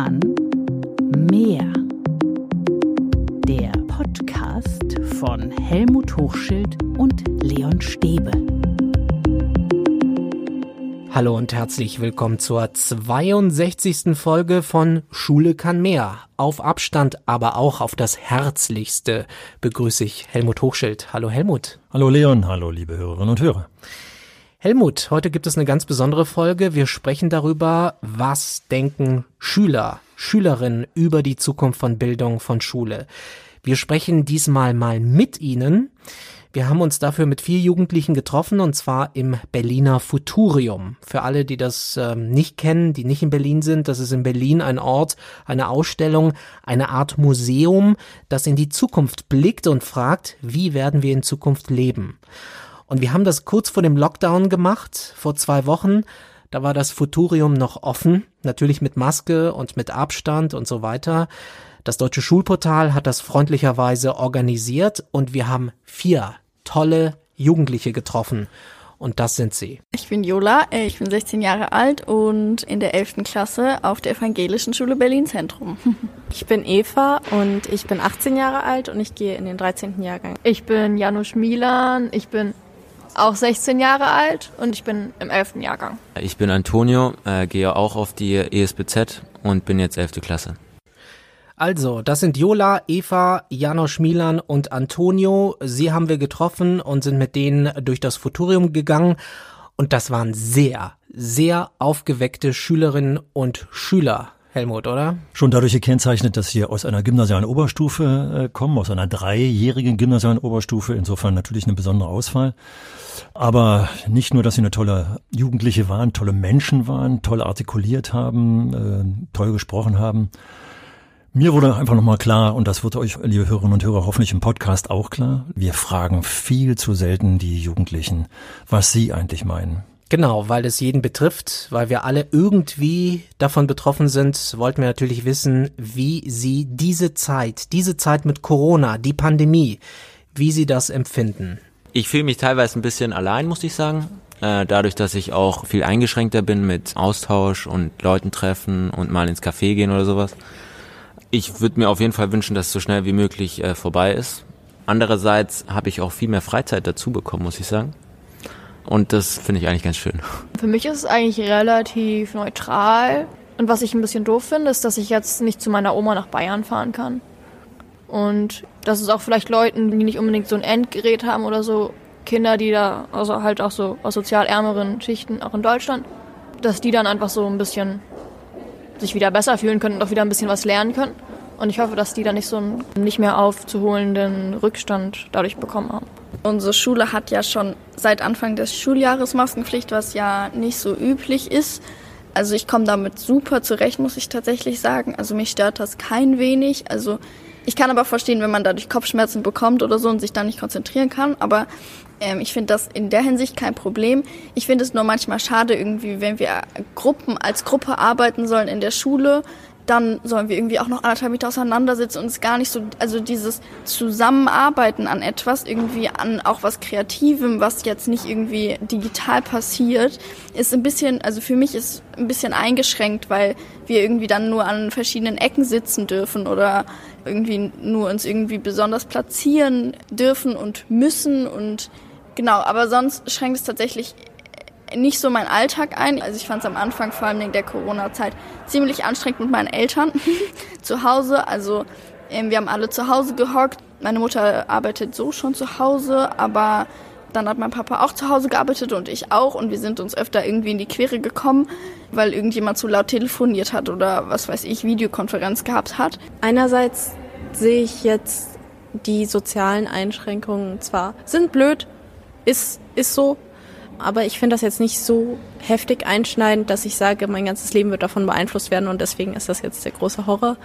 Kahn Mehr. Der Podcast von Helmut Hochschild und Leon Stäbe. Hallo und herzlich willkommen zur 62. Folge von Schule kann mehr. Auf Abstand, aber auch auf das Herzlichste begrüße ich Helmut Hochschild. Hallo Helmut. Hallo Leon, hallo liebe Hörerinnen und Hörer. Helmut, heute gibt es eine ganz besondere Folge. Wir sprechen darüber, was denken Schüler, Schülerinnen über die Zukunft von Bildung, von Schule. Wir sprechen diesmal mal mit Ihnen. Wir haben uns dafür mit vier Jugendlichen getroffen und zwar im Berliner Futurium. Für alle, die das ähm, nicht kennen, die nicht in Berlin sind, das ist in Berlin ein Ort, eine Ausstellung, eine Art Museum, das in die Zukunft blickt und fragt, wie werden wir in Zukunft leben. Und wir haben das kurz vor dem Lockdown gemacht, vor zwei Wochen. Da war das Futurium noch offen, natürlich mit Maske und mit Abstand und so weiter. Das Deutsche Schulportal hat das freundlicherweise organisiert und wir haben vier tolle Jugendliche getroffen. Und das sind sie. Ich bin Jola, äh, ich bin 16 Jahre alt und in der 11. Klasse auf der Evangelischen Schule Berlin Zentrum. Ich bin Eva und ich bin 18 Jahre alt und ich gehe in den 13. Jahrgang. Ich bin Janusz Milan, ich bin auch 16 Jahre alt und ich bin im 11. Jahrgang. Ich bin Antonio, äh, gehe auch auf die ESBZ und bin jetzt 11. Klasse. Also, das sind Jola, Eva, Janosch Milan und Antonio. Sie haben wir getroffen und sind mit denen durch das Futurium gegangen. Und das waren sehr, sehr aufgeweckte Schülerinnen und Schüler. Helmut, oder? Schon dadurch gekennzeichnet, dass sie aus einer gymnasialen Oberstufe äh, kommen, aus einer dreijährigen gymnasialen Oberstufe. Insofern natürlich eine besondere Auswahl. Aber nicht nur, dass sie eine tolle Jugendliche waren, tolle Menschen waren, toll artikuliert haben, äh, toll gesprochen haben. Mir wurde einfach nochmal klar, und das wird euch, liebe Hörerinnen und Hörer, hoffentlich im Podcast auch klar, wir fragen viel zu selten die Jugendlichen, was sie eigentlich meinen. Genau, weil es jeden betrifft, weil wir alle irgendwie davon betroffen sind, wollten wir natürlich wissen, wie Sie diese Zeit, diese Zeit mit Corona, die Pandemie, wie Sie das empfinden. Ich fühle mich teilweise ein bisschen allein, muss ich sagen. Äh, dadurch, dass ich auch viel eingeschränkter bin mit Austausch und Leuten treffen und mal ins Café gehen oder sowas. Ich würde mir auf jeden Fall wünschen, dass es so schnell wie möglich äh, vorbei ist. Andererseits habe ich auch viel mehr Freizeit dazu bekommen, muss ich sagen. Und das finde ich eigentlich ganz schön. Für mich ist es eigentlich relativ neutral. Und was ich ein bisschen doof finde, ist, dass ich jetzt nicht zu meiner Oma nach Bayern fahren kann. Und dass es auch vielleicht Leuten, die nicht unbedingt so ein Endgerät haben oder so, Kinder, die da, also halt auch so aus sozial ärmeren Schichten, auch in Deutschland, dass die dann einfach so ein bisschen sich wieder besser fühlen können und auch wieder ein bisschen was lernen können. Und ich hoffe, dass die dann nicht so einen nicht mehr aufzuholenden Rückstand dadurch bekommen haben. Unsere Schule hat ja schon seit Anfang des Schuljahres Maskenpflicht, was ja nicht so üblich ist. Also ich komme damit super zurecht, muss ich tatsächlich sagen. Also mich stört das kein wenig. Also ich kann aber verstehen, wenn man dadurch Kopfschmerzen bekommt oder so und sich dann nicht konzentrieren kann. Aber ähm, ich finde das in der Hinsicht kein Problem. Ich finde es nur manchmal schade irgendwie, wenn wir Gruppen als Gruppe arbeiten sollen in der Schule, dann sollen wir irgendwie auch noch anderthalb Meter auseinandersitzen und es gar nicht so, also dieses Zusammenarbeiten an etwas, irgendwie an auch was Kreativem, was jetzt nicht irgendwie digital passiert, ist ein bisschen, also für mich ist ein bisschen eingeschränkt, weil wir irgendwie dann nur an verschiedenen Ecken sitzen dürfen oder irgendwie nur uns irgendwie besonders platzieren dürfen und müssen und genau, aber sonst schränkt es tatsächlich nicht so mein Alltag ein. Also ich fand es am Anfang, vor allem in der Corona-Zeit, ziemlich anstrengend mit meinen Eltern zu Hause. Also ähm, wir haben alle zu Hause gehockt. Meine Mutter arbeitet so schon zu Hause, aber dann hat mein Papa auch zu Hause gearbeitet und ich auch und wir sind uns öfter irgendwie in die Quere gekommen, weil irgendjemand zu laut telefoniert hat oder was weiß ich, Videokonferenz gehabt hat. Einerseits sehe ich jetzt die sozialen Einschränkungen zwar sind blöd, ist, ist so, aber ich finde das jetzt nicht so heftig einschneidend, dass ich sage, mein ganzes Leben wird davon beeinflusst werden und deswegen ist das jetzt der große Horror.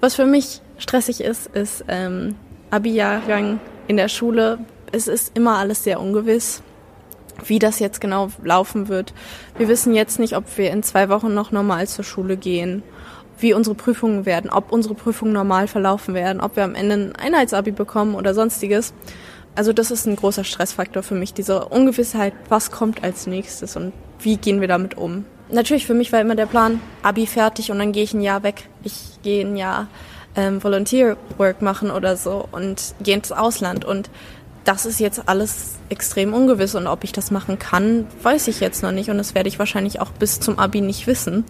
Was für mich stressig ist, ist ähm, Abi-Jahrgang in der Schule. Es ist immer alles sehr ungewiss, wie das jetzt genau laufen wird. Wir wissen jetzt nicht, ob wir in zwei Wochen noch normal zur Schule gehen, wie unsere Prüfungen werden, ob unsere Prüfungen normal verlaufen werden, ob wir am Ende ein Einheitsabi bekommen oder sonstiges. Also das ist ein großer Stressfaktor für mich, diese Ungewissheit, was kommt als nächstes und wie gehen wir damit um. natürlich für mich war immer der Plan, Abi fertig und dann gehe ich ein Jahr weg. Ich gehe ein Jahr ähm, Volunteer Work machen oder so und gehe ins Ausland und das ist jetzt alles extrem ungewiss und ob ich das machen kann, weiß ich jetzt noch nicht und das werde ich wahrscheinlich auch bis zum Abi nicht wissen.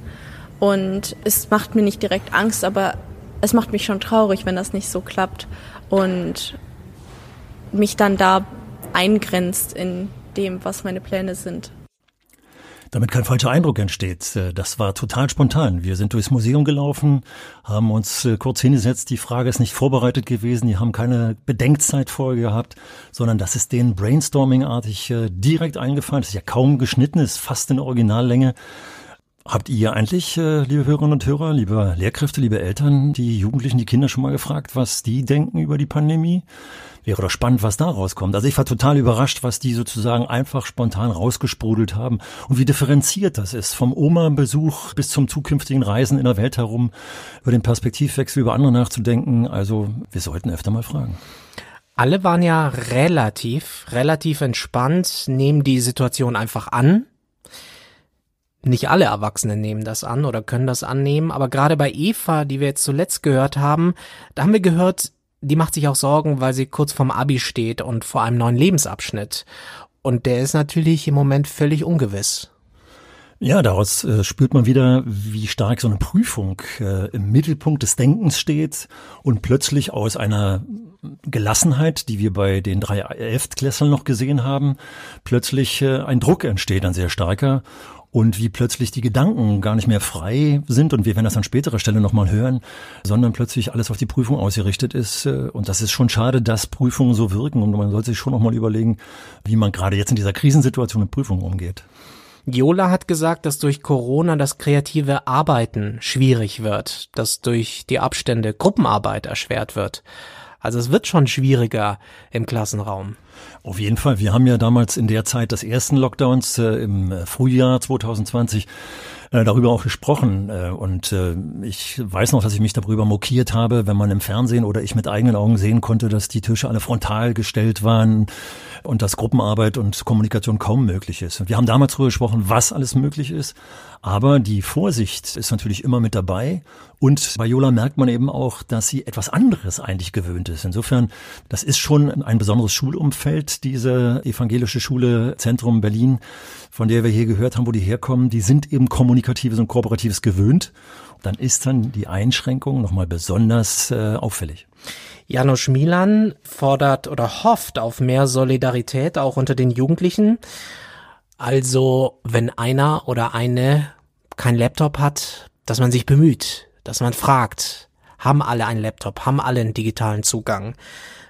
Und es macht mir nicht direkt Angst, aber es macht mich schon traurig, wenn das nicht so klappt und mich dann da eingrenzt in dem, was meine Pläne sind damit kein falscher Eindruck entsteht. Äh, das war total spontan. Wir sind durchs Museum gelaufen, haben uns äh, kurz hingesetzt. Die Frage ist nicht vorbereitet gewesen. Die haben keine Bedenkzeit vorher gehabt, sondern das ist denen brainstormingartig äh, direkt eingefallen. Das ist ja kaum geschnitten, ist fast in Originallänge. Habt ihr eigentlich, liebe Hörerinnen und Hörer, liebe Lehrkräfte, liebe Eltern, die Jugendlichen, die Kinder schon mal gefragt, was die denken über die Pandemie? Wäre doch spannend, was da rauskommt. Also ich war total überrascht, was die sozusagen einfach spontan rausgesprudelt haben und wie differenziert das ist. Vom Oma-Besuch bis zum zukünftigen Reisen in der Welt herum, über den Perspektivwechsel, über andere nachzudenken. Also wir sollten öfter mal fragen. Alle waren ja relativ, relativ entspannt, nehmen die Situation einfach an. Nicht alle Erwachsenen nehmen das an oder können das annehmen, aber gerade bei Eva, die wir jetzt zuletzt gehört haben, da haben wir gehört, die macht sich auch Sorgen, weil sie kurz vorm Abi steht und vor einem neuen Lebensabschnitt. Und der ist natürlich im Moment völlig ungewiss. Ja, daraus äh, spürt man wieder, wie stark so eine Prüfung äh, im Mittelpunkt des Denkens steht und plötzlich aus einer Gelassenheit, die wir bei den drei Elftklässlern noch gesehen haben, plötzlich äh, ein Druck entsteht, ein sehr starker und wie plötzlich die Gedanken gar nicht mehr frei sind und wir werden das an späterer Stelle nochmal hören, sondern plötzlich alles auf die Prüfung ausgerichtet ist. Äh, und das ist schon schade, dass Prüfungen so wirken und man sollte sich schon nochmal überlegen, wie man gerade jetzt in dieser Krisensituation mit Prüfungen umgeht. Jola hat gesagt, dass durch Corona das kreative Arbeiten schwierig wird, dass durch die Abstände Gruppenarbeit erschwert wird. Also es wird schon schwieriger im Klassenraum. Auf jeden Fall. Wir haben ja damals in der Zeit des ersten Lockdowns äh, im Frühjahr 2020 äh, darüber auch gesprochen. Äh, und äh, ich weiß noch, dass ich mich darüber mokiert habe, wenn man im Fernsehen oder ich mit eigenen Augen sehen konnte, dass die Tische alle frontal gestellt waren und dass Gruppenarbeit und Kommunikation kaum möglich ist. Und wir haben damals darüber gesprochen, was alles möglich ist. Aber die Vorsicht ist natürlich immer mit dabei. Und bei Jola merkt man eben auch, dass sie etwas anderes eigentlich gewöhnt ist. Insofern, das ist schon ein besonderes Schulumfeld, diese evangelische Schule Zentrum Berlin, von der wir hier gehört haben, wo die herkommen. Die sind eben kommunikatives und kooperatives gewöhnt. Dann ist dann die Einschränkung nochmal besonders äh, auffällig. Janusz Milan fordert oder hofft auf mehr Solidarität auch unter den Jugendlichen. Also, wenn einer oder eine kein Laptop hat, dass man sich bemüht, dass man fragt, haben alle einen Laptop, haben alle einen digitalen Zugang.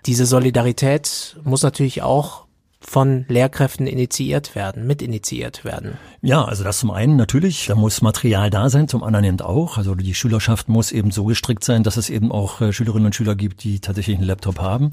Diese Solidarität muss natürlich auch von Lehrkräften initiiert werden, mitinitiiert werden. Ja, also das zum einen natürlich, da muss Material da sein, zum anderen eben auch. Also die Schülerschaft muss eben so gestrickt sein, dass es eben auch äh, Schülerinnen und Schüler gibt, die tatsächlich einen Laptop haben.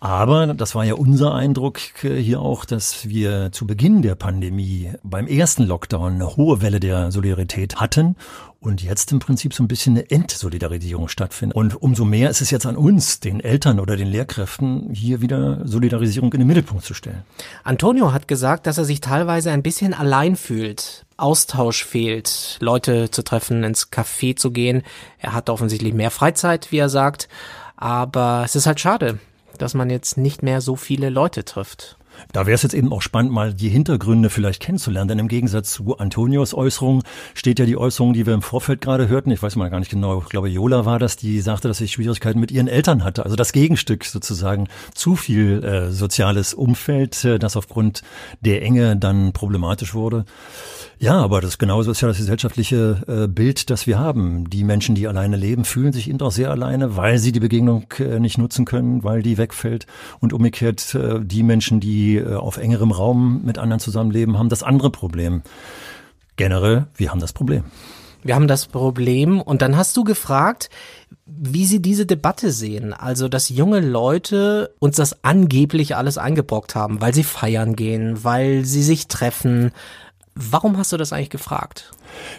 Aber das war ja unser Eindruck hier auch, dass wir zu Beginn der Pandemie beim ersten Lockdown eine hohe Welle der Solidarität hatten und jetzt im Prinzip so ein bisschen eine Entsolidarisierung stattfindet. Und umso mehr ist es jetzt an uns, den Eltern oder den Lehrkräften, hier wieder Solidarisierung in den Mittelpunkt zu stellen. Antonio hat gesagt, dass er sich teilweise ein bisschen allein fühlt. Austausch fehlt, Leute zu treffen, ins Café zu gehen. Er hat offensichtlich mehr Freizeit, wie er sagt. Aber es ist halt schade, dass man jetzt nicht mehr so viele Leute trifft. Da wäre es jetzt eben auch spannend, mal die Hintergründe vielleicht kennenzulernen. Denn im Gegensatz zu Antonios Äußerung steht ja die Äußerung, die wir im Vorfeld gerade hörten. Ich weiß mal gar nicht genau, ich glaube, Jola war das, die sagte, dass sie Schwierigkeiten mit ihren Eltern hatte. Also das Gegenstück sozusagen. Zu viel äh, soziales Umfeld, äh, das aufgrund der Enge dann problematisch wurde. Ja, aber das genauso ist ja das gesellschaftliche äh, Bild, das wir haben. Die Menschen, die alleine leben, fühlen sich eben auch sehr alleine, weil sie die Begegnung äh, nicht nutzen können, weil die wegfällt. Und umgekehrt, äh, die Menschen, die äh, auf engerem Raum mit anderen zusammenleben, haben das andere Problem. Generell, wir haben das Problem. Wir haben das Problem und dann hast du gefragt, wie sie diese Debatte sehen. Also, dass junge Leute uns das angeblich alles eingebrockt haben, weil sie feiern gehen, weil sie sich treffen, Warum hast du das eigentlich gefragt?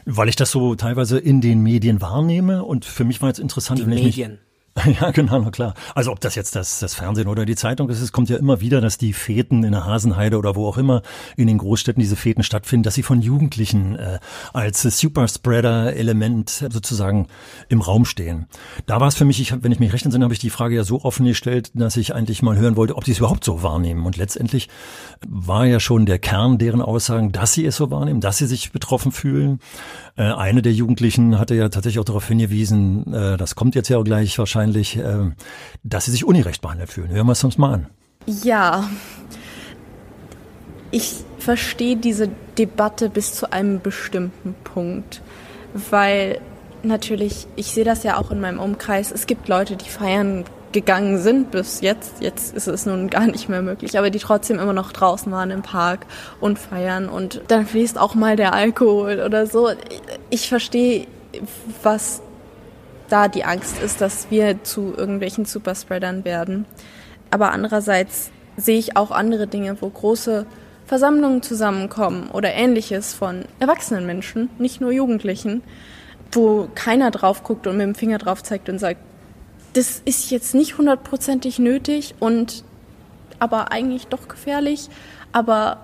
Weil ich das so teilweise in den Medien wahrnehme und für mich war jetzt interessant. Die Medien. Ja, genau, na klar. Also ob das jetzt das, das Fernsehen oder die Zeitung ist, es kommt ja immer wieder, dass die Feten in der Hasenheide oder wo auch immer in den Großstädten diese Feten stattfinden, dass sie von Jugendlichen äh, als Superspreader-Element sozusagen im Raum stehen. Da war es für mich, ich, wenn ich mich recht entsinne, habe ich die Frage ja so offen gestellt, dass ich eigentlich mal hören wollte, ob sie es überhaupt so wahrnehmen. Und letztendlich war ja schon der Kern deren Aussagen, dass sie es so wahrnehmen, dass sie sich betroffen fühlen. Äh, eine der Jugendlichen hatte ja tatsächlich auch darauf hingewiesen, äh, das kommt jetzt ja auch gleich wahrscheinlich, äh, dass sie sich ungerecht behandelt fühlen. Hören wir es uns mal an. Ja, ich verstehe diese Debatte bis zu einem bestimmten Punkt, weil natürlich, ich sehe das ja auch in meinem Umkreis, es gibt Leute, die feiern gegangen sind bis jetzt. Jetzt ist es nun gar nicht mehr möglich, aber die trotzdem immer noch draußen waren im Park und feiern und dann fließt auch mal der Alkohol oder so. Ich verstehe, was da die Angst ist, dass wir zu irgendwelchen Superspreadern werden. Aber andererseits sehe ich auch andere Dinge, wo große Versammlungen zusammenkommen oder ähnliches von erwachsenen Menschen, nicht nur Jugendlichen, wo keiner drauf guckt und mit dem Finger drauf zeigt und sagt, das ist jetzt nicht hundertprozentig nötig und aber eigentlich doch gefährlich. Aber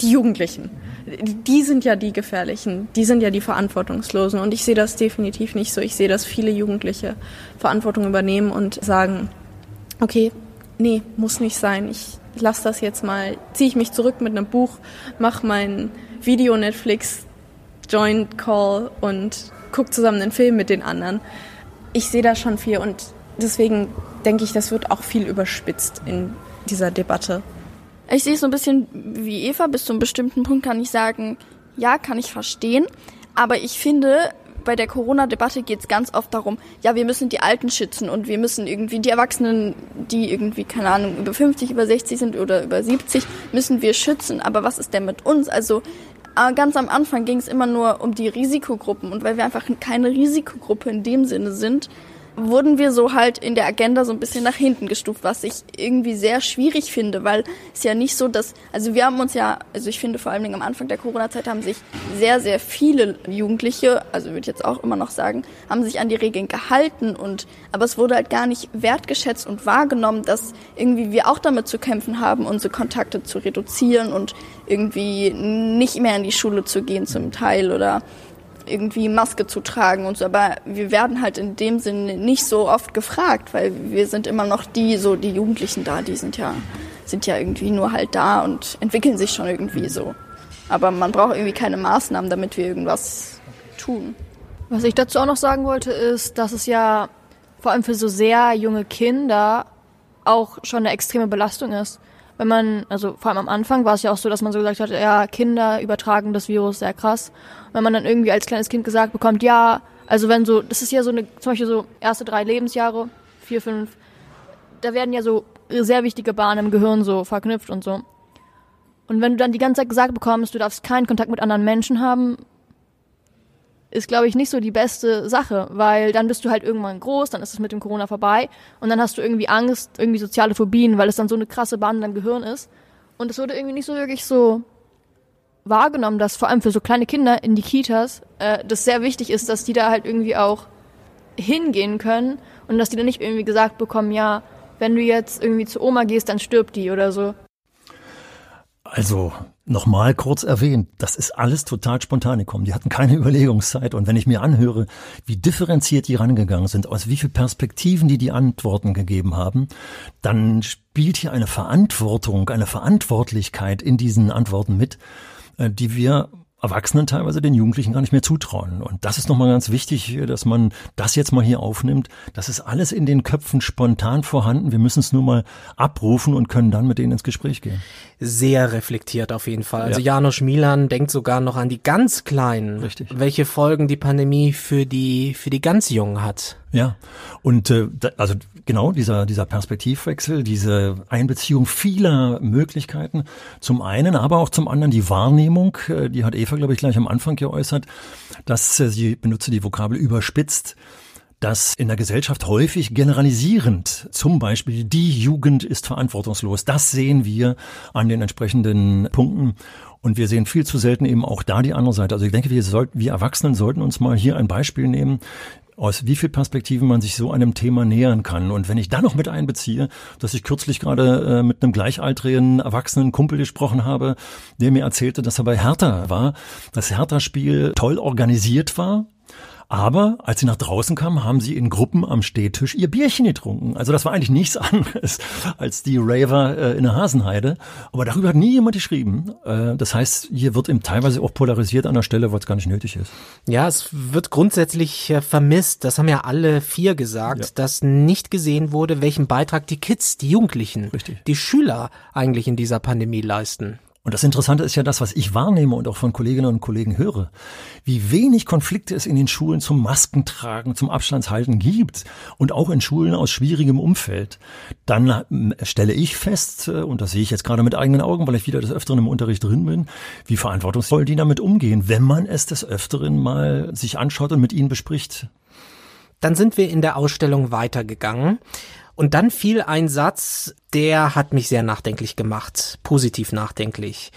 die Jugendlichen, die sind ja die Gefährlichen, die sind ja die Verantwortungslosen. Und ich sehe das definitiv nicht so. Ich sehe, dass viele Jugendliche Verantwortung übernehmen und sagen, okay, nee, muss nicht sein. Ich lasse das jetzt mal, ziehe ich mich zurück mit einem Buch, mache mein Video Netflix Joint Call und gucke zusammen einen Film mit den anderen ich sehe da schon viel und deswegen denke ich, das wird auch viel überspitzt in dieser Debatte. Ich sehe es so ein bisschen wie Eva. Bis zu einem bestimmten Punkt kann ich sagen, ja, kann ich verstehen. Aber ich finde, bei der Corona-Debatte geht es ganz oft darum, ja, wir müssen die Alten schützen und wir müssen irgendwie die Erwachsenen, die irgendwie, keine Ahnung, über 50, über 60 sind oder über 70, müssen wir schützen. Aber was ist denn mit uns? Also ganz am Anfang ging es immer nur um die Risikogruppen und weil wir einfach keine Risikogruppe in dem Sinne sind, wurden wir so halt in der Agenda so ein bisschen nach hinten gestuft, was ich irgendwie sehr schwierig finde, weil es ja nicht so, dass, also wir haben uns ja, also ich finde vor allen Dingen am Anfang der Corona-Zeit haben sich sehr, sehr viele Jugendliche, also würde ich jetzt auch immer noch sagen, haben sich an die Regeln gehalten und, aber es wurde halt gar nicht wertgeschätzt und wahrgenommen, dass irgendwie wir auch damit zu kämpfen haben, unsere Kontakte zu reduzieren und irgendwie nicht mehr in die Schule zu gehen zum Teil oder irgendwie Maske zu tragen und so, aber wir werden halt in dem Sinne nicht so oft gefragt, weil wir sind immer noch die, so die Jugendlichen da, die sind ja, sind ja irgendwie nur halt da und entwickeln sich schon irgendwie so. Aber man braucht irgendwie keine Maßnahmen, damit wir irgendwas tun. Was ich dazu auch noch sagen wollte, ist, dass es ja vor allem für so sehr junge Kinder auch schon eine extreme Belastung ist wenn man, also vor allem am Anfang war es ja auch so, dass man so gesagt hat, ja, Kinder übertragen das Virus sehr krass. Wenn man dann irgendwie als kleines Kind gesagt bekommt, ja, also wenn so, das ist ja so eine, zum Beispiel so erste drei Lebensjahre, vier, fünf, da werden ja so sehr wichtige Bahnen im Gehirn so verknüpft und so. Und wenn du dann die ganze Zeit gesagt bekommst, du darfst keinen Kontakt mit anderen Menschen haben, ist, glaube ich, nicht so die beste Sache, weil dann bist du halt irgendwann groß, dann ist es mit dem Corona vorbei und dann hast du irgendwie Angst, irgendwie soziale Phobien, weil es dann so eine krasse Bahn in deinem Gehirn ist. Und es wurde irgendwie nicht so wirklich so wahrgenommen, dass vor allem für so kleine Kinder in die Kitas äh, das sehr wichtig ist, dass die da halt irgendwie auch hingehen können und dass die dann nicht irgendwie gesagt bekommen, ja, wenn du jetzt irgendwie zu Oma gehst, dann stirbt die oder so. Also nochmal kurz erwähnt, das ist alles total spontan gekommen. Die hatten keine Überlegungszeit. Und wenn ich mir anhöre, wie differenziert die rangegangen sind, aus wie vielen Perspektiven die die Antworten gegeben haben, dann spielt hier eine Verantwortung, eine Verantwortlichkeit in diesen Antworten mit, äh, die wir Erwachsenen teilweise den Jugendlichen gar nicht mehr zutrauen. Und das ist nochmal ganz wichtig, dass man das jetzt mal hier aufnimmt. Das ist alles in den Köpfen spontan vorhanden. Wir müssen es nur mal abrufen und können dann mit denen ins Gespräch gehen. Sehr reflektiert auf jeden Fall. Also ja. Janusz Milan denkt sogar noch an die ganz Kleinen. Richtig. Welche Folgen die Pandemie für die, für die ganz Jungen hat. Ja, und äh, also genau dieser dieser Perspektivwechsel, diese Einbeziehung vieler Möglichkeiten, zum einen, aber auch zum anderen die Wahrnehmung, äh, die hat Eva glaube ich gleich am Anfang geäußert, dass äh, sie benutze die Vokabel überspitzt dass in der Gesellschaft häufig generalisierend, zum Beispiel die Jugend ist verantwortungslos, das sehen wir an den entsprechenden Punkten. Und wir sehen viel zu selten eben auch da die andere Seite. Also ich denke, wir sollten, wir Erwachsenen sollten uns mal hier ein Beispiel nehmen aus wie viel Perspektiven man sich so einem Thema nähern kann. Und wenn ich dann noch mit einbeziehe, dass ich kürzlich gerade äh, mit einem gleichaltrigen erwachsenen Kumpel gesprochen habe, der mir erzählte, dass er bei Hertha war, das Hertha-Spiel toll organisiert war, aber als sie nach draußen kamen, haben sie in Gruppen am Stehtisch ihr Bierchen getrunken. Also das war eigentlich nichts anderes als die Raver äh, in der Hasenheide. Aber darüber hat nie jemand geschrieben. Äh, das heißt, hier wird eben teilweise auch polarisiert an der Stelle, weil es gar nicht nötig ist. Ja, es wird grundsätzlich äh, vermisst. Das haben ja alle vier gesagt, ja. dass nicht gesehen wurde, welchen Beitrag die Kids, die Jugendlichen, Richtig. die Schüler eigentlich in dieser Pandemie leisten. Und das Interessante ist ja das, was ich wahrnehme und auch von Kolleginnen und Kollegen höre, wie wenig Konflikte es in den Schulen zum Maskentragen, zum Abstandshalten gibt und auch in Schulen aus schwierigem Umfeld. Dann ähm, stelle ich fest, äh, und das sehe ich jetzt gerade mit eigenen Augen, weil ich wieder des Öfteren im Unterricht drin bin, wie verantwortungsvoll die damit umgehen, wenn man es des Öfteren mal sich anschaut und mit ihnen bespricht. Dann sind wir in der Ausstellung weitergegangen. Und dann fiel ein Satz, der hat mich sehr nachdenklich gemacht, positiv nachdenklich.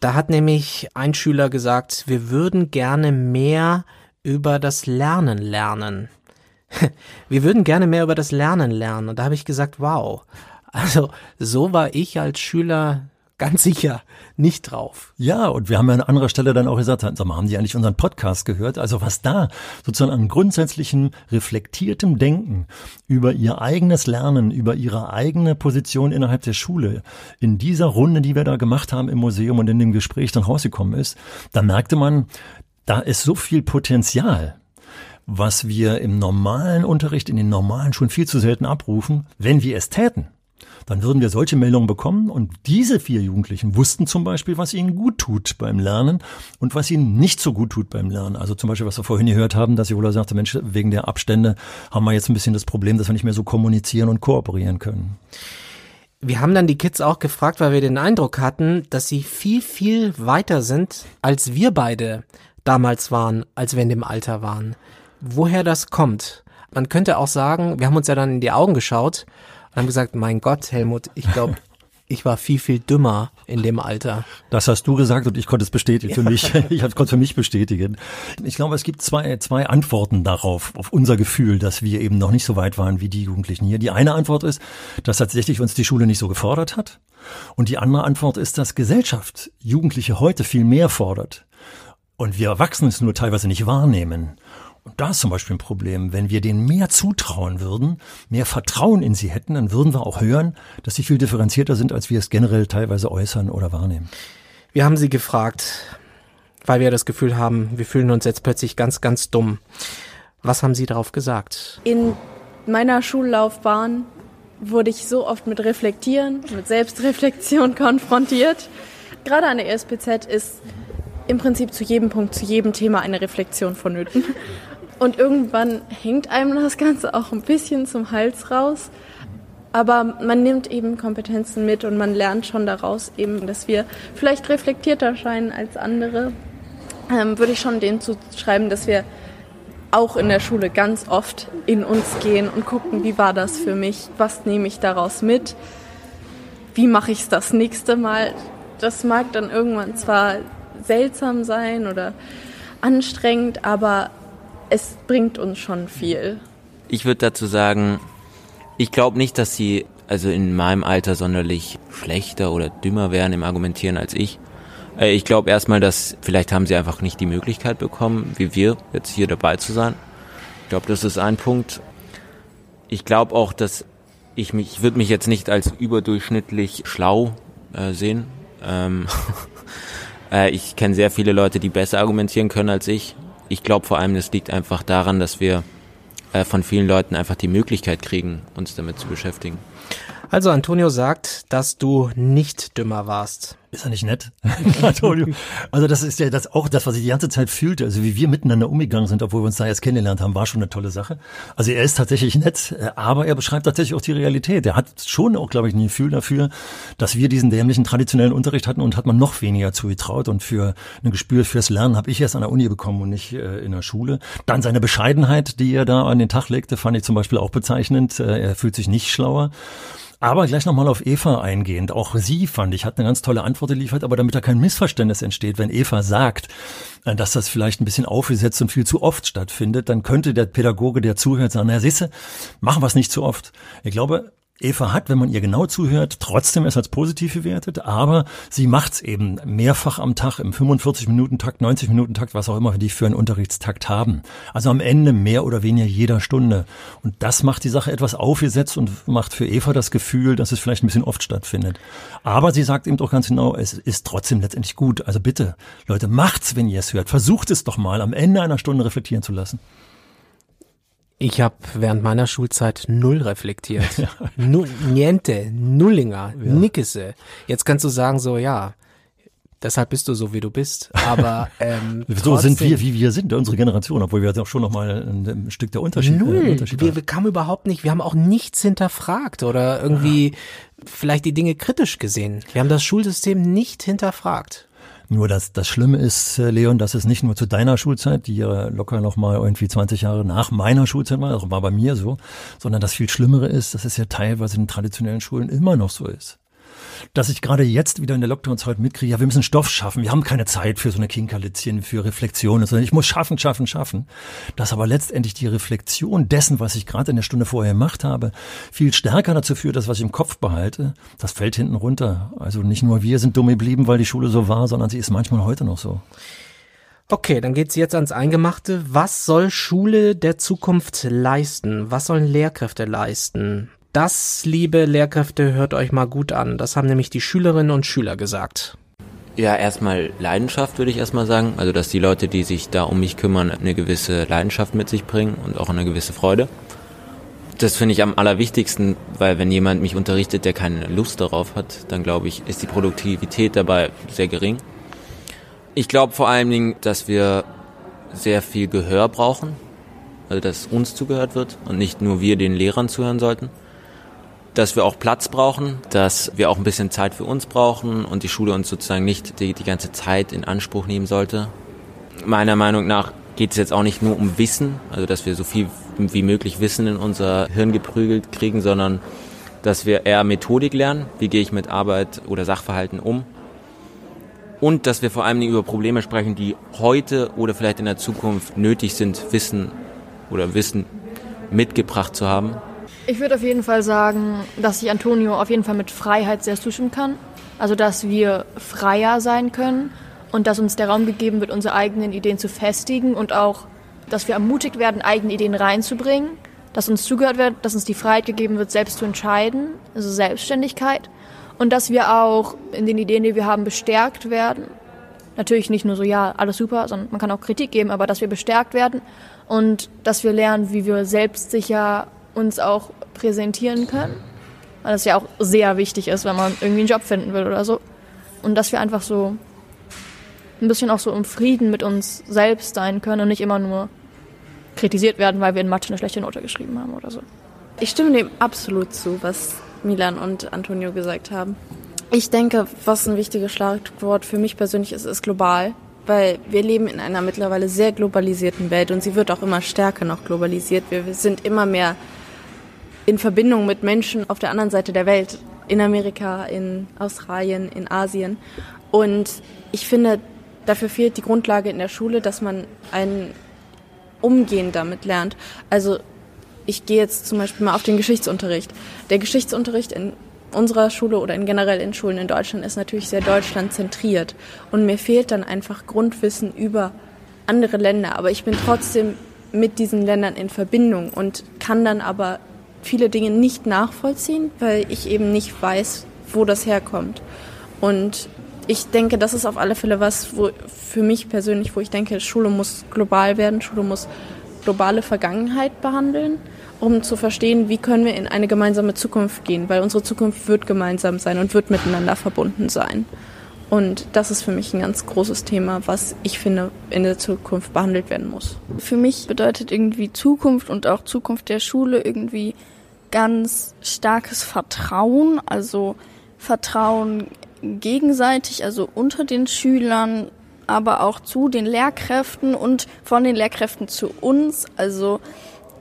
Da hat nämlich ein Schüler gesagt, wir würden gerne mehr über das Lernen lernen. Wir würden gerne mehr über das Lernen lernen. Und da habe ich gesagt, wow. Also so war ich als Schüler ganz sicher nicht drauf. Ja, und wir haben ja an anderer Stelle dann auch gesagt, sag mal, haben die eigentlich unseren Podcast gehört? Also was da sozusagen an grundsätzlichen reflektiertem Denken über ihr eigenes Lernen, über ihre eigene Position innerhalb der Schule in dieser Runde, die wir da gemacht haben im Museum und in dem Gespräch dann rausgekommen ist, da merkte man, da ist so viel Potenzial was wir im normalen Unterricht, in den normalen Schulen viel zu selten abrufen, wenn wir es täten dann würden wir solche Meldungen bekommen. Und diese vier Jugendlichen wussten zum Beispiel, was ihnen gut tut beim Lernen und was ihnen nicht so gut tut beim Lernen. Also zum Beispiel, was wir vorhin gehört haben, dass Jola sagte, Mensch, wegen der Abstände haben wir jetzt ein bisschen das Problem, dass wir nicht mehr so kommunizieren und kooperieren können. Wir haben dann die Kids auch gefragt, weil wir den Eindruck hatten, dass sie viel, viel weiter sind, als wir beide damals waren, als wir in dem Alter waren. Woher das kommt? Man könnte auch sagen, wir haben uns ja dann in die Augen geschaut haben gesagt, mein Gott, Helmut, ich glaube, ich war viel, viel dümmer in dem Alter. Das hast du gesagt und ich konnte es bestätigen für mich. Ich konnte es für mich bestätigen. Ich glaube, es gibt zwei, zwei Antworten darauf, auf unser Gefühl, dass wir eben noch nicht so weit waren wie die Jugendlichen hier. Die eine Antwort ist, dass tatsächlich uns die Schule nicht so gefordert hat. Und die andere Antwort ist, dass Gesellschaft Jugendliche heute viel mehr fordert. Und wir Erwachsene es nur teilweise nicht wahrnehmen. Und da ist zum Beispiel ein Problem. Wenn wir denen mehr zutrauen würden, mehr Vertrauen in sie hätten, dann würden wir auch hören, dass sie viel differenzierter sind, als wir es generell teilweise äußern oder wahrnehmen. Wir haben sie gefragt, weil wir das Gefühl haben, wir fühlen uns jetzt plötzlich ganz, ganz dumm. Was haben sie darauf gesagt? In meiner Schullaufbahn wurde ich so oft mit Reflektieren, mit Selbstreflexion konfrontiert. Gerade an der ESPZ ist im Prinzip zu jedem Punkt, zu jedem Thema eine Reflexion vonnöten. Und irgendwann hängt einem das Ganze auch ein bisschen zum Hals raus. Aber man nimmt eben Kompetenzen mit und man lernt schon daraus eben, dass wir vielleicht reflektierter scheinen als andere. Ähm, würde ich schon denen zuschreiben, dass wir auch in der Schule ganz oft in uns gehen und gucken, wie war das für mich, was nehme ich daraus mit, wie mache ich es das nächste Mal. Das mag dann irgendwann zwar seltsam sein oder anstrengend, aber es bringt uns schon viel. Ich würde dazu sagen, ich glaube nicht, dass sie also in meinem Alter sonderlich schlechter oder dümmer wären im Argumentieren als ich. Äh, ich glaube erstmal, dass vielleicht haben sie einfach nicht die Möglichkeit bekommen, wie wir jetzt hier dabei zu sein. Ich glaube, das ist ein Punkt. Ich glaube auch, dass ich mich, ich würde mich jetzt nicht als überdurchschnittlich schlau äh, sehen. Ähm äh, ich kenne sehr viele Leute, die besser argumentieren können als ich ich glaube vor allem, das liegt einfach daran, dass wir äh, von vielen Leuten einfach die Möglichkeit kriegen, uns damit zu beschäftigen. Also Antonio sagt, dass du nicht dümmer warst. Ist er nicht nett? Also das ist ja das auch das, was ich die ganze Zeit fühlte. Also wie wir miteinander umgegangen sind, obwohl wir uns da jetzt kennengelernt haben, war schon eine tolle Sache. Also er ist tatsächlich nett, äh, aber er beschreibt tatsächlich auch die Realität. Er hat schon auch, glaube ich, ein Gefühl dafür, dass wir diesen dämlichen traditionellen Unterricht hatten und hat man noch weniger zugetraut. Und für ein Gespür fürs Lernen habe ich erst an der Uni bekommen und nicht äh, in der Schule. Dann seine Bescheidenheit, die er da an den Tag legte, fand ich zum Beispiel auch bezeichnend. Äh, er fühlt sich nicht schlauer. Aber gleich nochmal auf Eva eingehend. Auch sie fand ich, hat eine ganz tolle Antwort Antworten liefert, aber damit da kein Missverständnis entsteht, wenn Eva sagt, äh, dass das vielleicht ein bisschen aufgesetzt und viel zu oft stattfindet, dann könnte der Pädagoge, der zuhört, sagen, na siehste, machen wir es nicht zu oft. Ich glaube, Eva hat, wenn man ihr genau zuhört, trotzdem es als positiv bewertet, aber sie macht's eben mehrfach am Tag, im 45-Minuten-Takt, 90-Minuten-Takt, was auch immer die für einen Unterrichtstakt haben. Also am Ende mehr oder weniger jeder Stunde. Und das macht die Sache etwas aufgesetzt und macht für Eva das Gefühl, dass es vielleicht ein bisschen oft stattfindet. Aber sie sagt eben doch ganz genau, es ist trotzdem letztendlich gut. Also bitte, Leute, macht's, wenn ihr es hört. Versucht es doch mal, am Ende einer Stunde reflektieren zu lassen. Ich habe während meiner Schulzeit null reflektiert. Ja. Null, niente, Nullinger, ja. Nickese. Jetzt kannst du sagen so, ja, deshalb bist du so, wie du bist. Aber ähm, so sind wir, wie wir sind, unsere Generation, obwohl wir auch schon noch mal ein, ein Stück der Unterschied, Null. Äh, Unterschied wir, wir kamen überhaupt nicht, wir haben auch nichts hinterfragt oder irgendwie ja. vielleicht die Dinge kritisch gesehen. Wir haben das Schulsystem nicht hinterfragt. Nur das, das Schlimme ist, äh, Leon, dass es nicht nur zu deiner Schulzeit, die ja locker noch mal irgendwie 20 Jahre nach meiner Schulzeit war, also war bei mir so, sondern das viel Schlimmere ist, dass es ja teilweise in traditionellen Schulen immer noch so ist dass ich gerade jetzt wieder in der Lockdown-Zeit mitkriege, ja, wir müssen Stoff schaffen, wir haben keine Zeit für so eine Kinkerlitzchen, für Reflexionen, sondern ich muss schaffen, schaffen, schaffen. Dass aber letztendlich die Reflexion dessen, was ich gerade in der Stunde vorher gemacht habe, viel stärker dazu führt, dass was ich im Kopf behalte, das fällt hinten runter. Also nicht nur wir sind dumm geblieben, weil die Schule so war, sondern sie ist manchmal heute noch so. Okay, dann geht's jetzt ans Eingemachte. Was soll Schule der Zukunft leisten? Was sollen Lehrkräfte leisten? Das, liebe Lehrkräfte, hört euch mal gut an. Das haben nämlich die Schülerinnen und Schüler gesagt. Ja, erstmal Leidenschaft würde ich erstmal sagen. Also, dass die Leute, die sich da um mich kümmern, eine gewisse Leidenschaft mit sich bringen und auch eine gewisse Freude. Das finde ich am allerwichtigsten, weil wenn jemand mich unterrichtet, der keine Lust darauf hat, dann glaube ich, ist die Produktivität dabei sehr gering. Ich glaube vor allen Dingen, dass wir sehr viel Gehör brauchen, also dass uns zugehört wird und nicht nur wir den Lehrern zuhören sollten dass wir auch Platz brauchen, dass wir auch ein bisschen Zeit für uns brauchen und die Schule uns sozusagen nicht die, die ganze Zeit in Anspruch nehmen sollte. Meiner Meinung nach geht es jetzt auch nicht nur um Wissen, also dass wir so viel wie möglich Wissen in unser Hirn geprügelt kriegen, sondern dass wir eher Methodik lernen, wie gehe ich mit Arbeit oder Sachverhalten um. Und dass wir vor allem über Probleme sprechen, die heute oder vielleicht in der Zukunft nötig sind, Wissen oder Wissen mitgebracht zu haben. Ich würde auf jeden Fall sagen, dass ich Antonio auf jeden Fall mit Freiheit sehr zustimmen kann. Also, dass wir freier sein können und dass uns der Raum gegeben wird, unsere eigenen Ideen zu festigen und auch, dass wir ermutigt werden, eigene Ideen reinzubringen, dass uns zugehört wird, dass uns die Freiheit gegeben wird, selbst zu entscheiden, also Selbstständigkeit und dass wir auch in den Ideen, die wir haben, bestärkt werden. Natürlich nicht nur so, ja, alles super, sondern man kann auch Kritik geben, aber dass wir bestärkt werden und dass wir lernen, wie wir selbstsicher uns auch präsentieren können. Weil das ja auch sehr wichtig ist, wenn man irgendwie einen Job finden will oder so. Und dass wir einfach so ein bisschen auch so im Frieden mit uns selbst sein können und nicht immer nur kritisiert werden, weil wir in Mathe eine schlechte Note geschrieben haben oder so. Ich stimme dem absolut zu, was Milan und Antonio gesagt haben. Ich denke, was ein wichtiges Schlagwort für mich persönlich ist, ist global, weil wir leben in einer mittlerweile sehr globalisierten Welt und sie wird auch immer stärker noch globalisiert. Wir sind immer mehr in Verbindung mit Menschen auf der anderen Seite der Welt, in Amerika, in Australien, in Asien. Und ich finde, dafür fehlt die Grundlage in der Schule, dass man ein Umgehen damit lernt. Also ich gehe jetzt zum Beispiel mal auf den Geschichtsunterricht. Der Geschichtsunterricht in unserer Schule oder in generell in Schulen in Deutschland ist natürlich sehr deutschlandzentriert. Und mir fehlt dann einfach Grundwissen über andere Länder. Aber ich bin trotzdem mit diesen Ländern in Verbindung und kann dann aber viele Dinge nicht nachvollziehen, weil ich eben nicht weiß, wo das herkommt. Und ich denke, das ist auf alle Fälle was, wo für mich persönlich, wo ich denke, Schule muss global werden, Schule muss globale Vergangenheit behandeln, um zu verstehen, wie können wir in eine gemeinsame Zukunft gehen, weil unsere Zukunft wird gemeinsam sein und wird miteinander verbunden sein. Und das ist für mich ein ganz großes Thema, was ich finde, in der Zukunft behandelt werden muss. Für mich bedeutet irgendwie Zukunft und auch Zukunft der Schule irgendwie ganz starkes Vertrauen, also Vertrauen gegenseitig, also unter den Schülern, aber auch zu den Lehrkräften und von den Lehrkräften zu uns. Also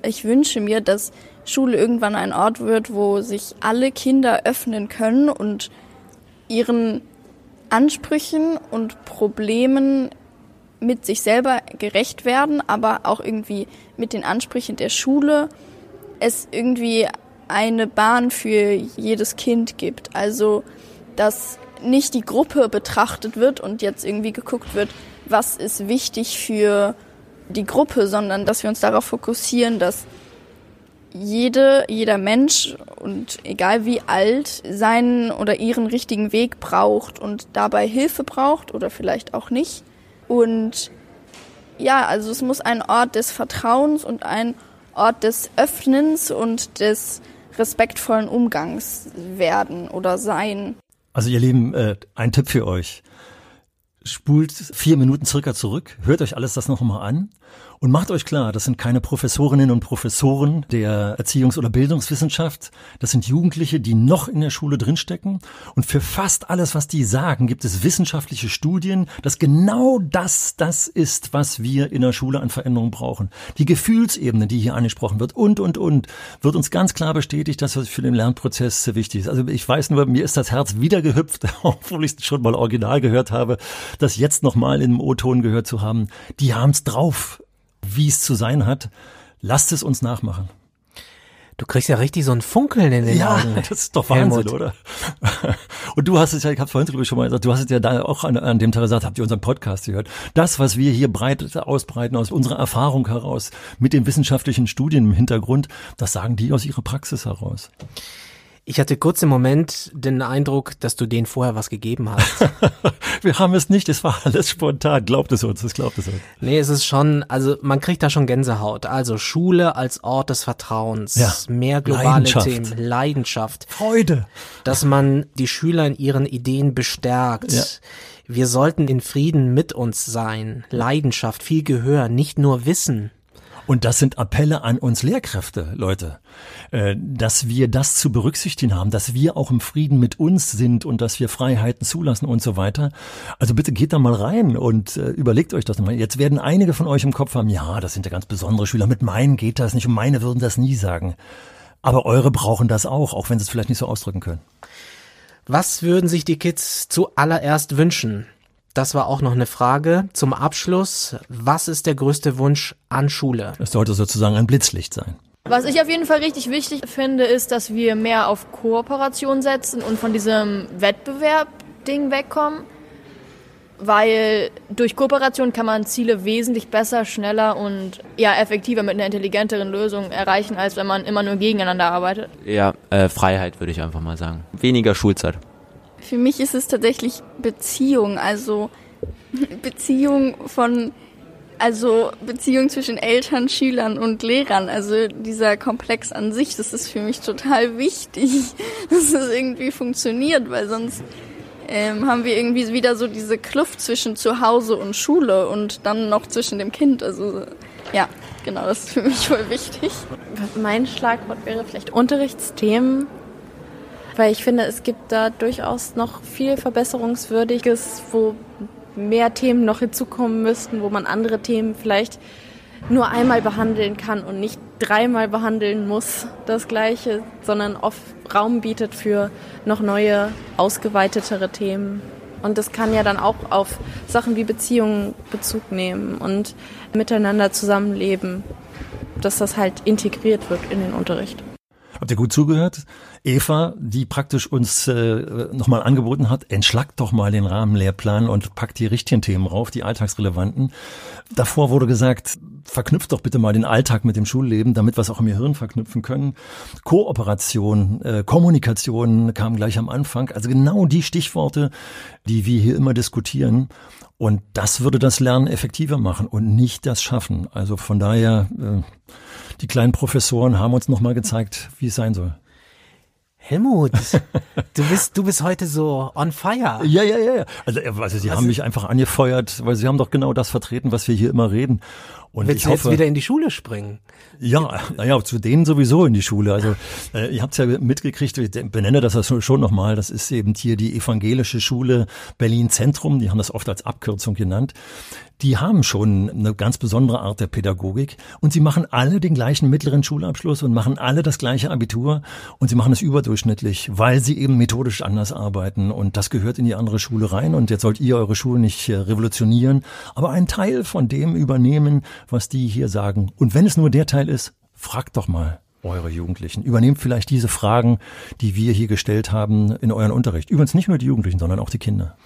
ich wünsche mir, dass Schule irgendwann ein Ort wird, wo sich alle Kinder öffnen können und ihren Ansprüchen und Problemen mit sich selber gerecht werden, aber auch irgendwie mit den Ansprüchen der Schule es irgendwie eine Bahn für jedes Kind gibt. Also, dass nicht die Gruppe betrachtet wird und jetzt irgendwie geguckt wird, was ist wichtig für die Gruppe, sondern dass wir uns darauf fokussieren, dass jede, jeder Mensch und egal wie alt seinen oder ihren richtigen Weg braucht und dabei Hilfe braucht oder vielleicht auch nicht. Und ja, also es muss ein Ort des Vertrauens und ein Ort des Öffnens und des respektvollen Umgangs werden oder sein. Also ihr Lieben, äh, ein Tipp für euch. Spult vier Minuten circa zurück, hört euch alles das noch mal an und macht euch klar, das sind keine Professorinnen und Professoren der Erziehungs- oder Bildungswissenschaft. Das sind Jugendliche, die noch in der Schule drinstecken. Und für fast alles, was die sagen, gibt es wissenschaftliche Studien, dass genau das das ist, was wir in der Schule an Veränderungen brauchen. Die Gefühlsebene, die hier angesprochen wird und, und, und, wird uns ganz klar bestätigt, dass das für den Lernprozess sehr wichtig ist. Also ich weiß nur, mir ist das Herz wieder gehüpft, obwohl ich es schon mal original gehört habe, das jetzt nochmal in dem O-Ton gehört zu haben. Die haben es drauf wie es zu sein hat. Lasst es uns nachmachen. Du kriegst ja richtig so ein Funkeln in den ja, Augen. das ist doch Wahnsinn, Helmut. oder? Und du hast es ja, ich habe vorhin ich schon mal gesagt, du hast es ja da auch an, an dem Tag gesagt, habt ihr unseren Podcast gehört. Das, was wir hier breit ausbreiten aus unserer Erfahrung heraus, mit den wissenschaftlichen Studien im Hintergrund, das sagen die aus ihrer Praxis heraus. Ich hatte kurz im Moment den Eindruck, dass du denen vorher was gegeben hast. wir haben es nicht, es war alles spontan. Glaubt es uns, es glaubt es uns. Nee, es ist schon, also man kriegt da schon Gänsehaut. Also Schule als Ort des Vertrauens, Ja. mehr globale Leidenschaft. Themen, Leidenschaft, Freude. dass man die Schüler in ihren Ideen bestärkt. Ja. Wir sollten in Frieden mit uns sein. Leidenschaft, viel Gehör, nicht nur Wissen. Und das sind Appelle an uns Lehrkräfte, Leute, äh, dass wir das zu berücksichtigen haben, dass wir auch im Frieden mit uns sind und dass wir Freiheiten zulassen und so weiter. Also bitte geht da mal rein und äh, überlegt euch das nochmal. Jetzt werden einige von euch im Kopf haben, ja, das sind ja ganz besondere Schüler, mit meinen geht das nicht und meine würden das nie sagen. Aber eure brauchen das auch, auch wenn sie es vielleicht nicht so ausdrücken können. Was würden sich die Kids zuallererst wünschen? Das war auch noch eine Frage. Zum Abschluss, was ist der größte Wunsch an Schule? Es sollte sozusagen ein Blitzlicht sein. Was ich auf jeden Fall richtig wichtig finde, ist, dass wir mehr auf Kooperation setzen und von diesem Wettbewerb-Ding wegkommen. Weil durch Kooperation kann man Ziele wesentlich besser, schneller und ja, effektiver mit einer intelligenteren Lösung erreichen, als wenn man immer nur gegeneinander arbeitet. Ja, äh, Freiheit würde ich einfach mal sagen. Weniger Schulzeit. Für mich ist es tatsächlich Beziehung, also Beziehung von, also Beziehung zwischen Eltern, Schülern und Lehrern. Also dieser Komplex an sich, das ist für mich total wichtig, dass es irgendwie funktioniert, weil sonst ähm, haben wir irgendwie wieder so diese Kluft zwischen Zuhause und Schule und dann noch zwischen dem Kind. Also ja, genau, das ist für mich voll wichtig. Mein Schlagwort wäre vielleicht Unterrichtsthemen, weil ich finde, es gibt da durchaus noch viel Verbesserungswürdiges, wo mehr Themen noch hinzukommen müssten, wo man andere Themen vielleicht nur einmal behandeln kann und nicht dreimal behandeln muss, das Gleiche, sondern oft Raum bietet für noch neue, ausgeweitetere Themen. Und das kann ja dann auch auf Sachen wie Beziehungen Bezug nehmen und miteinander zusammenleben, dass das halt integriert wird in den Unterricht. Habt ihr gut zugehört? Eva, die praktisch uns äh, nochmal angeboten hat, entschlackt doch mal den Rahmenlehrplan und packt die richtigen Themen rauf, die alltagsrelevanten. Davor wurde gesagt, verknüpft doch bitte mal den Alltag mit dem Schulleben, damit wir es auch im Gehirn verknüpfen können. Kooperation, äh, Kommunikation kam gleich am Anfang. Also genau die Stichworte, die wir hier immer diskutieren. Und das würde das Lernen effektiver machen und nicht das Schaffen. Also von daher, äh, die kleinen Professoren haben uns nochmal gezeigt, wie es sein soll. Helmut, du bist, du bist heute so on fire. Ja, ja, ja. ja. Also, äh, also Sie haben mich einfach angefeuert, weil Sie haben doch genau das vertreten, was wir hier immer reden. Und Willst ich du jetzt hoffe, wieder in die Schule springen? ja, naja, zu denen sowieso in die Schule. Also äh, ihr habt es ja mitgekriegt, ich benenne das ja schon- schon nochmal, das ist eben hier die evangelische Schule Berlin Zentrum, die haben das oft als Abkürzung genannt. Die haben schon eine ganz besondere Art der Pädagogik und sie machen alle den gleichen mittleren Schulabschluss und machen alle das gleiche Abitur und sie machen es überdurchschnittlich, weil sie eben methodisch anders arbeiten und das gehört in die andere Schule rein und jetzt sollt ihr eure Schule nicht äh, revolutionieren, aber einen Teil von dem übernehmen, was die hier sagen. Und wenn es nur der Teil ist, fragt doch mal eure Jugendlichen. Übernehmt vielleicht diese Fragen, die wir hier gestellt haben, in euren Unterricht. Übrigens nicht nur die Jugendlichen, sondern auch die Kinder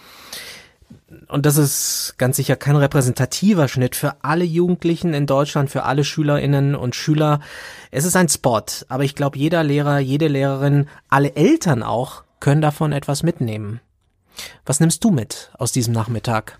und das ist ganz sicher kein repräsentativer Schnitt für alle Jugendlichen in Deutschland, für alle Schülerinnen und Schüler. Es ist ein Spot, aber ich glaube, jeder Lehrer, jede Lehrerin, alle Eltern auch können davon etwas mitnehmen. Was nimmst du mit aus diesem Nachmittag?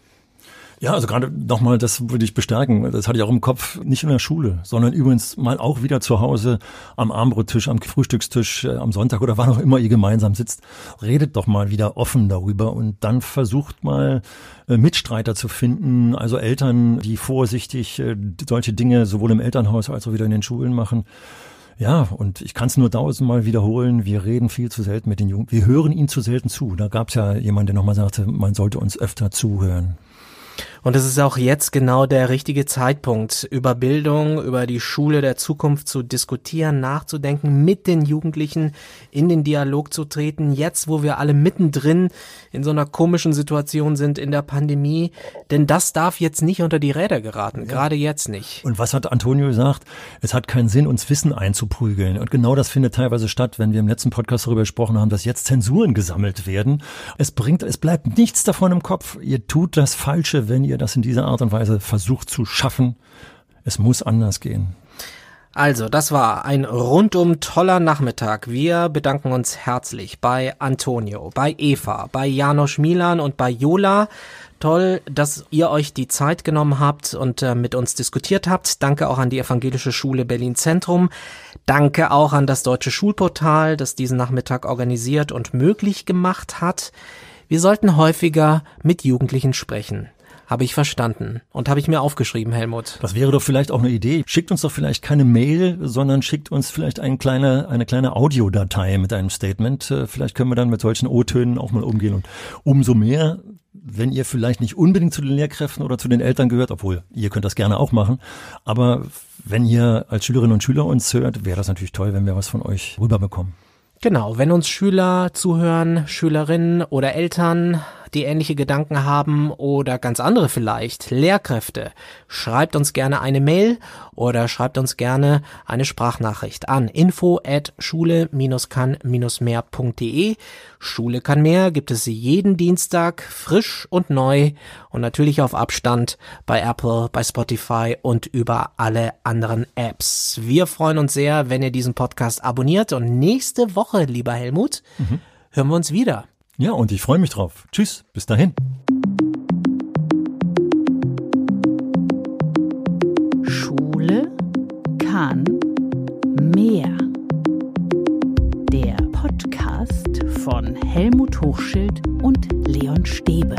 Ja, also gerade nochmal, das würde ich bestärken. Das hatte ich auch im Kopf, nicht in der Schule, sondern übrigens mal auch wieder zu Hause am Abendbrottisch, am Frühstückstisch, äh, am Sonntag oder wann auch immer ihr gemeinsam sitzt. Redet doch mal wieder offen darüber und dann versucht mal äh, Mitstreiter zu finden, also Eltern, die vorsichtig äh, solche Dinge sowohl im Elternhaus als auch wieder in den Schulen machen. Ja, und ich kann es nur tausendmal wiederholen, wir reden viel zu selten mit den Jungen, wir hören ihnen zu selten zu. Da gab es ja jemand, der nochmal sagte, man sollte uns öfter zuhören. Und es ist auch jetzt genau der richtige Zeitpunkt, über Bildung, über die Schule der Zukunft zu diskutieren, nachzudenken, mit den Jugendlichen in den Dialog zu treten. Jetzt, wo wir alle mittendrin in so einer komischen Situation sind in der Pandemie. Denn das darf jetzt nicht unter die Räder geraten, ja. gerade jetzt nicht. Und was hat Antonio gesagt? Es hat keinen Sinn, uns Wissen einzuprügeln. Und genau das findet teilweise statt, wenn wir im letzten Podcast darüber gesprochen haben, dass jetzt Zensuren gesammelt werden. Es bringt, es bleibt nichts davon im Kopf. Ihr tut das Falsche, wenn ihr das in dieser Art und Weise versucht zu schaffen. Es muss anders gehen. Also, das war ein rundum toller Nachmittag. Wir bedanken uns herzlich bei Antonio, bei Eva, bei Janosch Milan und bei Jola. Toll, dass ihr euch die Zeit genommen habt und äh, mit uns diskutiert habt. Danke auch an die Evangelische Schule Berlin Zentrum. Danke auch an das Deutsche Schulportal, das diesen Nachmittag organisiert und möglich gemacht hat. Wir sollten häufiger mit Jugendlichen sprechen. Habe ich verstanden und habe ich mir aufgeschrieben, Helmut. Das wäre doch vielleicht auch eine Idee. Schickt uns doch vielleicht keine Mail, sondern schickt uns vielleicht ein kleine, eine kleine Audiodatei mit einem Statement. Äh, vielleicht können wir dann mit solchen O-Tönen auch mal umgehen. Und umso mehr, wenn ihr vielleicht nicht unbedingt zu den Lehrkräften oder zu den Eltern gehört, obwohl ihr könnt das gerne auch machen, aber wenn ihr als Schülerinnen und Schüler uns hört, wäre das natürlich toll, wenn wir was von euch rüberbekommen. Genau, wenn uns Schüler zuhören, Schülerinnen oder Eltern, die ähnliche Gedanken haben oder ganz andere vielleicht, Lehrkräfte, schreibt uns gerne eine Mail oder schreibt uns gerne eine Sprachnachricht an info at schule-kann-mehr.de. Schule kann mehr gibt es jeden Dienstag frisch und neu und natürlich auf Abstand bei Apple, bei Spotify und über alle anderen Apps. Wir freuen uns sehr, wenn ihr diesen Podcast abonniert und nächste Woche, lieber Helmut, mhm. hören wir uns wieder. Ja, und ich freue mich drauf. Tschüss, bis dahin. Schule kann mehr. Der Podcast von Helmut Hochschild und Leon Stäbe.